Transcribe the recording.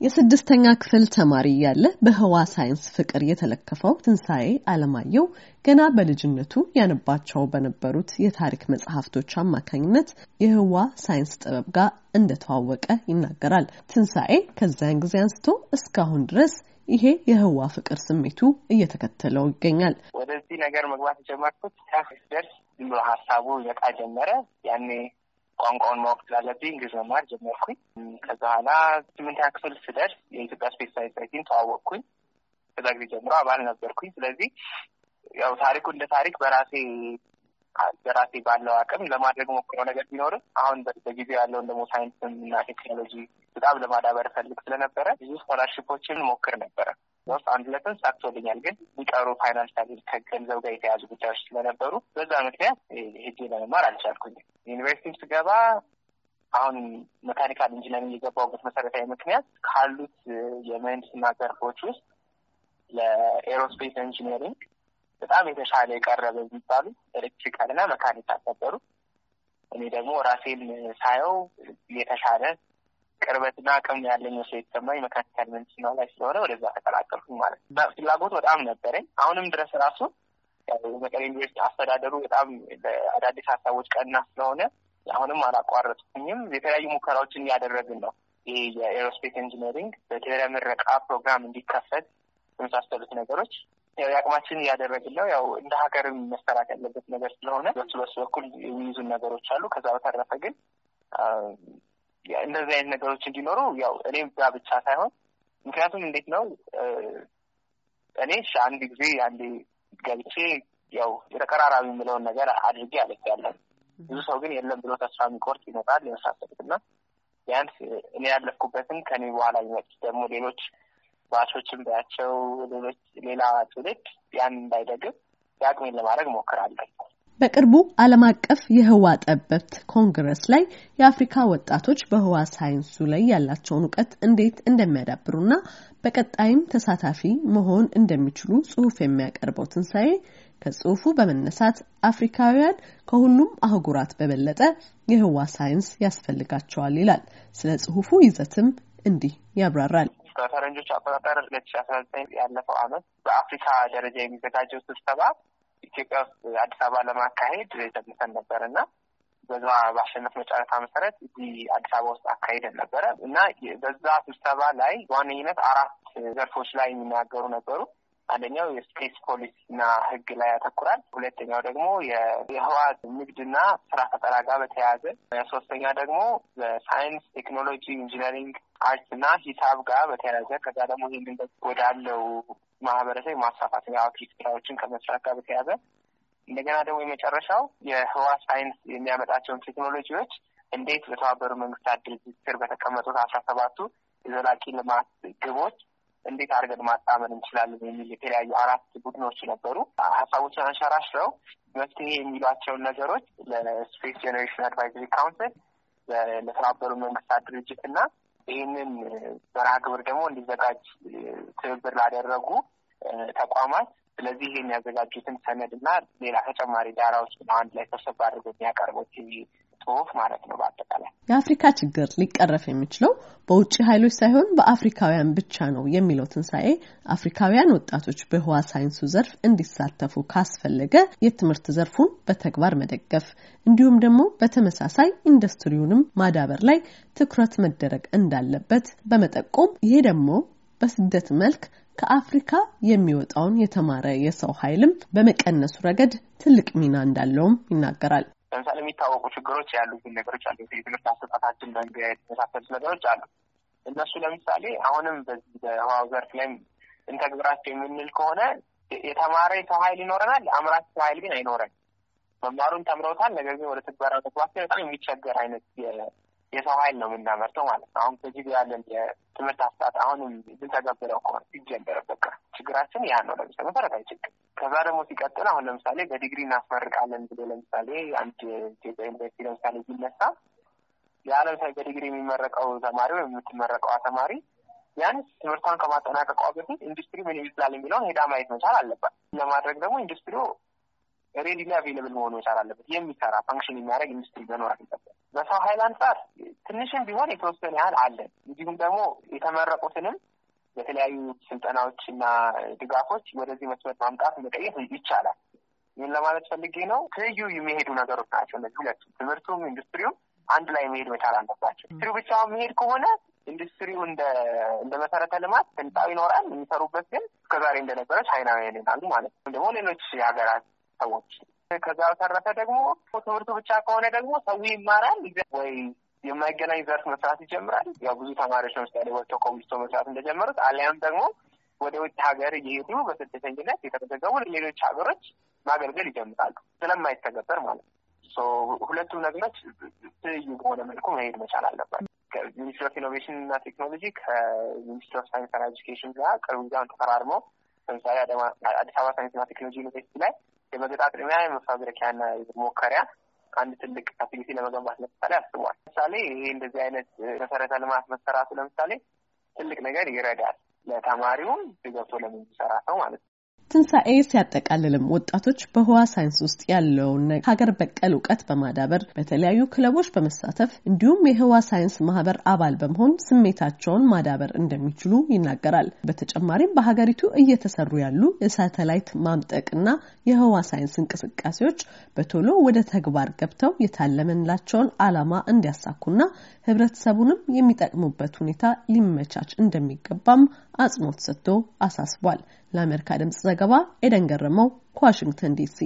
የስድስተኛ ክፍል ተማሪ እያለ በህዋ ሳይንስ ፍቅር የተለከፈው ትንሣኤ አለማየሁ ገና በልጅነቱ ያነባቸው በነበሩት የታሪክ መጽሐፍቶች አማካኝነት የህዋ ሳይንስ ጥበብ ጋር እንደተዋወቀ ይናገራል። ትንሣኤ ከዚያን ጊዜ አንስቶ እስካሁን ድረስ ይሄ የህዋ ፍቅር ስሜቱ እየተከተለው ይገኛል። ወደዚህ ነገር መግባት የጀመርኩት ደርስ ሀሳቡ ይመጣ ጀመረ። ያኔ ቋንቋውን ማወቅ ስላለብኝ እንግሊዝ መማር ጀመርኩኝ። ከዛ በኋላ ስምንተኛ ክፍል ስደርስ የኢትዮጵያ Space Science ተዋወቅኩኝ። ከዛ ጊዜ ጀምሮ አባል ነበርኩኝ። ስለዚህ ያው ታሪኩ እንደ ታሪክ በራሴ በራሴ ባለው አቅም ለማድረግ ሞክረው ነገር ቢኖርም አሁን በጊዜው ያለውን ደግሞ ሳይንስም እና ቴክኖሎጂ በጣም ለማዳበር ፈልግ ስለነበረ ብዙ scholarship ኦችን ሞክር ነበረ። ውስጥ አንድ ሁለትን ሳክቶልኛል። ግን የሚቀሩ financial ከገንዘብ ጋር የተያዙ ጉዳዮች ስለነበሩ በዛ ምክንያት ሄጄ ለመማር አልቻልኩኝም። ዩኒቨርሲቲም ስገባ አሁን mechanical engineering የገባሁበት መሰረታዊ ምክንያት ካሉት የምህንድስና ዘርፎች ውስጥ ለ aerospace engineering በጣም የተሻለ የቀረበ የሚባሉ electrical እና mechanical ነበሩ። እኔ ደግሞ ራሴን ሳየው የተሻለ ቅርበትና አቅም ያለኝ መስሎ የተሰማኝ mechanical ምህንድስና ላይ ስለሆነ ወደዛ ተቀላቀልኩኝ ማለት ነው። ፍላጎት በጣም ነበረኝ። አሁንም ድረስ ራሱ መቀሌ ዩኒቨርሲቲ አስተዳደሩ በጣም አዳዲስ ሀሳቦች ቀና ስለሆነ አሁንም አላቋረጥኩኝም። የተለያዩ ሙከራዎችን እያደረግን ነው። ይህ የ aerospace engineering በድህረ ምረቃ ፕሮግራም እንዲከፈት የመሳሰሉት ነገሮች የአቅማችን እያደረግን ነው። ያው እንደ ሀገርም መሰራት ያለበት ነገር ስለሆነ በሱ በሱ በኩል የሚይዙን ነገሮች አሉ። ከዛ በተረፈ ግን እንደዚህ አይነት ነገሮች እንዲኖሩ ያው እኔም ጋ ብቻ ሳይሆን ምክንያቱም እንዴት ነው እኔ አንድ ጊዜ አንዴ ገብቼ ያው የተቀራራቢ የምለውን ነገር አድርጌ አለያለን ብዙ ሰው ግን የለም ብሎ ተስፋ የሚቆርጥ ይመጣል የመሳሰሉት እና ቢያንስ እኔ ያለፍኩበትን ከኔ በኋላ የሚመጡት ደግሞ ሌሎች ባቾችን ባያቸው ሌሎች ሌላ ትውልድ ያን እንዳይደግም የአቅሜን ለማድረግ ሞክራለሁ። በቅርቡ ዓለም አቀፍ የህዋ ጠበብት ኮንግረስ ላይ የአፍሪካ ወጣቶች በህዋ ሳይንሱ ላይ ያላቸውን እውቀት እንዴት እንደሚያዳብሩና በቀጣይም ተሳታፊ መሆን እንደሚችሉ ጽሁፍ የሚያቀርበው ትንሣኤ ከጽሁፉ በመነሳት አፍሪካውያን ከሁሉም አህጉራት በበለጠ የህዋ ሳይንስ ያስፈልጋቸዋል ይላል። ስለ ጽሁፉ ይዘትም እንዲህ ያብራራል። በፈረንጆች አቆጣጠር ሁለት ሺ አስራ ዘጠኝ ያለፈው አመት በአፍሪካ ደረጃ የሚዘጋጀው ስብሰባ ኢትዮጵያ ውስጥ አዲስ አበባ ለማካሄድ ተነስተን ነበር እና በዛ ባሸነፍ መጨረሻ መሰረት እዚህ አዲስ አበባ ውስጥ አካሄደን ነበረ እና በዛ ስብሰባ ላይ በዋነኝነት አራት ዘርፎች ላይ የሚናገሩ ነበሩ። አንደኛው የ space ፖሊሲ እና ህግ ላይ ያተኩራል። ሁለተኛው ደግሞ የህዋ ንግድና ስራ ፈጠራ ጋር በተያያዘ፣ ሶስተኛ ደግሞ በሳይንስ ቴክኖሎጂ፣ engineering፣ art እና ሂሳብ ጋር በተያያዘ ከዛ ደግሞ ይህንን ወዳለው ማህበረሰብ የማስፋፋት የ outreach ስራዎችን ከመስራት ጋር በተያያዘ እንደገና ደግሞ የመጨረሻው የህዋ ሳይንስ የሚያመጣቸውን ቴክኖሎጂዎች እንዴት በተባበሩ መንግስታት ድርጅት ስር በተቀመጡት አስራ ሰባቱ የዘላቂ ልማት ግቦች እንዴት አድርገን ማጣመር እንችላለን የሚል የተለያዩ አራት ቡድኖች ነበሩ። ሀሳቦችን አንሸራሽረው መፍትሄ የሚሏቸውን ነገሮች ለ Space Generation Advisory Council ለተባበሩ መንግስታት ድርጅት እና ይህንን መርሃ ግብር ደግሞ እንዲዘጋጅ ትብብር ላደረጉ ተቋማት ስለዚህ ይህን ያዘጋጁትን ሰነድ እና ሌላ ተጨማሪ ዳራዎች አንድ ላይ ሰብሰብ አድርገው የሚያቀርቡት ጽሁፍ ማለት ነው። በአጠቃላይ የአፍሪካ ችግር ሊቀረፍ የሚችለው በውጭ ኃይሎች ሳይሆን በአፍሪካውያን ብቻ ነው የሚለው ትንሣኤ አፍሪካውያን ወጣቶች በህዋ ሳይንሱ ዘርፍ እንዲሳተፉ ካስፈለገ የትምህርት ዘርፉን በተግባር መደገፍ እንዲሁም ደግሞ በተመሳሳይ ኢንዱስትሪውንም ማዳበር ላይ ትኩረት መደረግ እንዳለበት በመጠቆም ይሄ ደግሞ በስደት መልክ ከአፍሪካ የሚወጣውን የተማረ የሰው ኃይልም በመቀነሱ ረገድ ትልቅ ሚና እንዳለውም ይናገራል። ለምሳሌ የሚታወቁ ችግሮች ያሉትን ነገሮች አሉ። የትምህርት አሰጣጣችን መንገድ የመሳሰሉት ነገሮች አሉ። እነሱ ለምሳሌ አሁንም በዚህ በህዋው ዘርፍ ላይ እንተግብራቸው የምንል ከሆነ የተማረ የሰው ኃይል ይኖረናል፣ አምራች ሰው ኃይል ግን አይኖረን። መማሩን ተምረውታል፣ ነገር ግን ወደ ትግበራ መግባት በጣም የሚቸገር አይነት የሰው ኃይል ነው የምናመርተው ማለት ነው። አሁን በዚህ ያለን የትምህርት አሰጣጥ አሁንም ብንተገብረው ከሆነ ሲጀመረ በቃ ችግራችን ያ ነው። ለምሳሌ መሰረታዊ ችግር። ከዛ ደግሞ ሲቀጥል አሁን ለምሳሌ በዲግሪ እናስመርቃለን ብሎ ለምሳሌ አንድ ኢትዮጵያ ዩኒቨርሲቲ ለምሳሌ ቢነሳ ያ ለምሳሌ በዲግሪ የሚመረቀው ተማሪ ወይም የምትመረቀዋ ተማሪ ቢያንስ ትምህርቷን ከማጠናቀቋ በፊት ኢንዱስትሪ ምን ይመስላል የሚለውን ሄዳ ማየት መቻል አለባት። ለማድረግ ደግሞ ኢንዱስትሪው readily available መሆኑ መቻል አለበት። የሚሰራ function የሚያደርግ ኢንዱስትሪ መኖር አለበት። በሰው ኃይል አንጻር ትንሽም ቢሆን የተወሰነ ያህል አለን። እንዲሁም ደግሞ የተመረቁትንም በተለያዩ ስልጠናዎች እና ድጋፎች ወደዚህ መስመር ማምጣት መቀየር ይቻላል። ይህን ለማለት ፈልጌ ነው። ትይዩ የሚሄዱ ነገሮች ናቸው እነዚህ ሁለቱ፣ ትምህርቱም ኢንዱስትሪውም አንድ ላይ መሄድ መቻል አለባቸው። ኢንዱስትሪው ብቻውን መሄድ ከሆነ ኢንዱስትሪው እንደ እንደ መሰረተ ልማት ህንጻው ይኖራል። የሚሰሩበት ግን እስከዛሬ እንደነበረ ቻይናውያን ይሆናሉ ማለት ነው፣ ደግሞ ሌሎች የሀገራት ሰዎች። ከዛ በተረፈ ደግሞ ትምህርቱ ብቻ ከሆነ ደግሞ ሰው ይማራል ወይ የማይገናኝ ዘርፍ መስራት ይጀምራል። ያው ብዙ ተማሪዎች ለምሳሌ ወጥተው ኮሚስቶ መስራት እንደጀመሩት አሊያም ደግሞ ወደ ውጭ ሀገር እየሄዱ በስደተኝነት የተመዘገቡ ሌሎች ሀገሮች ማገልገል ይጀምራሉ ስለማይተገበር ማለት ነው። ሁለቱም ነገሮች ትይዩ በሆነ መልኩ መሄድ መቻል አለባቸው። Ministry of Innovation እና Technology ከ Ministry of Science ና Education ጋር ቅርብ ጊዜውን ተፈራርመው ለምሳሌ አዲስ አበባ ሳይንስና ቴክኖሎጂ ዩኒቨርሲቲ ላይ የመገጣጠሚያ የመፋብሪኪያ ና መሞከሪያ አንድ ትልቅ facility ለመገንባት ለምሳሌ አስቧል። ለምሳሌ ይሄ እንደዚህ አይነት መሰረተ ልማት መሰራቱ ለምሳሌ ትልቅ ነገር ይረዳል ለተማሪውም ገብቶ ለሚሰራ ሰው ማለት ነው። ትንሣኤ ሲያጠቃልልም ወጣቶች በህዋ ሳይንስ ውስጥ ያለውን ሀገር በቀል እውቀት በማዳበር በተለያዩ ክለቦች በመሳተፍ እንዲሁም የህዋ ሳይንስ ማህበር አባል በመሆን ስሜታቸውን ማዳበር እንደሚችሉ ይናገራል። በተጨማሪም በሀገሪቱ እየተሰሩ ያሉ የሳተላይት ማምጠቅና የህዋ ሳይንስ እንቅስቃሴዎች በቶሎ ወደ ተግባር ገብተው የታለመላቸውን ዓላማ እንዲያሳኩና ህብረተሰቡንም የሚጠቅሙበት ሁኔታ ሊመቻች እንደሚገባም አጽንኦት ሰጥቶ አሳስቧል። ለአሜሪካ ድምጽ ዘገባ ኤደን ገረመው ከዋሽንግተን ዲሲ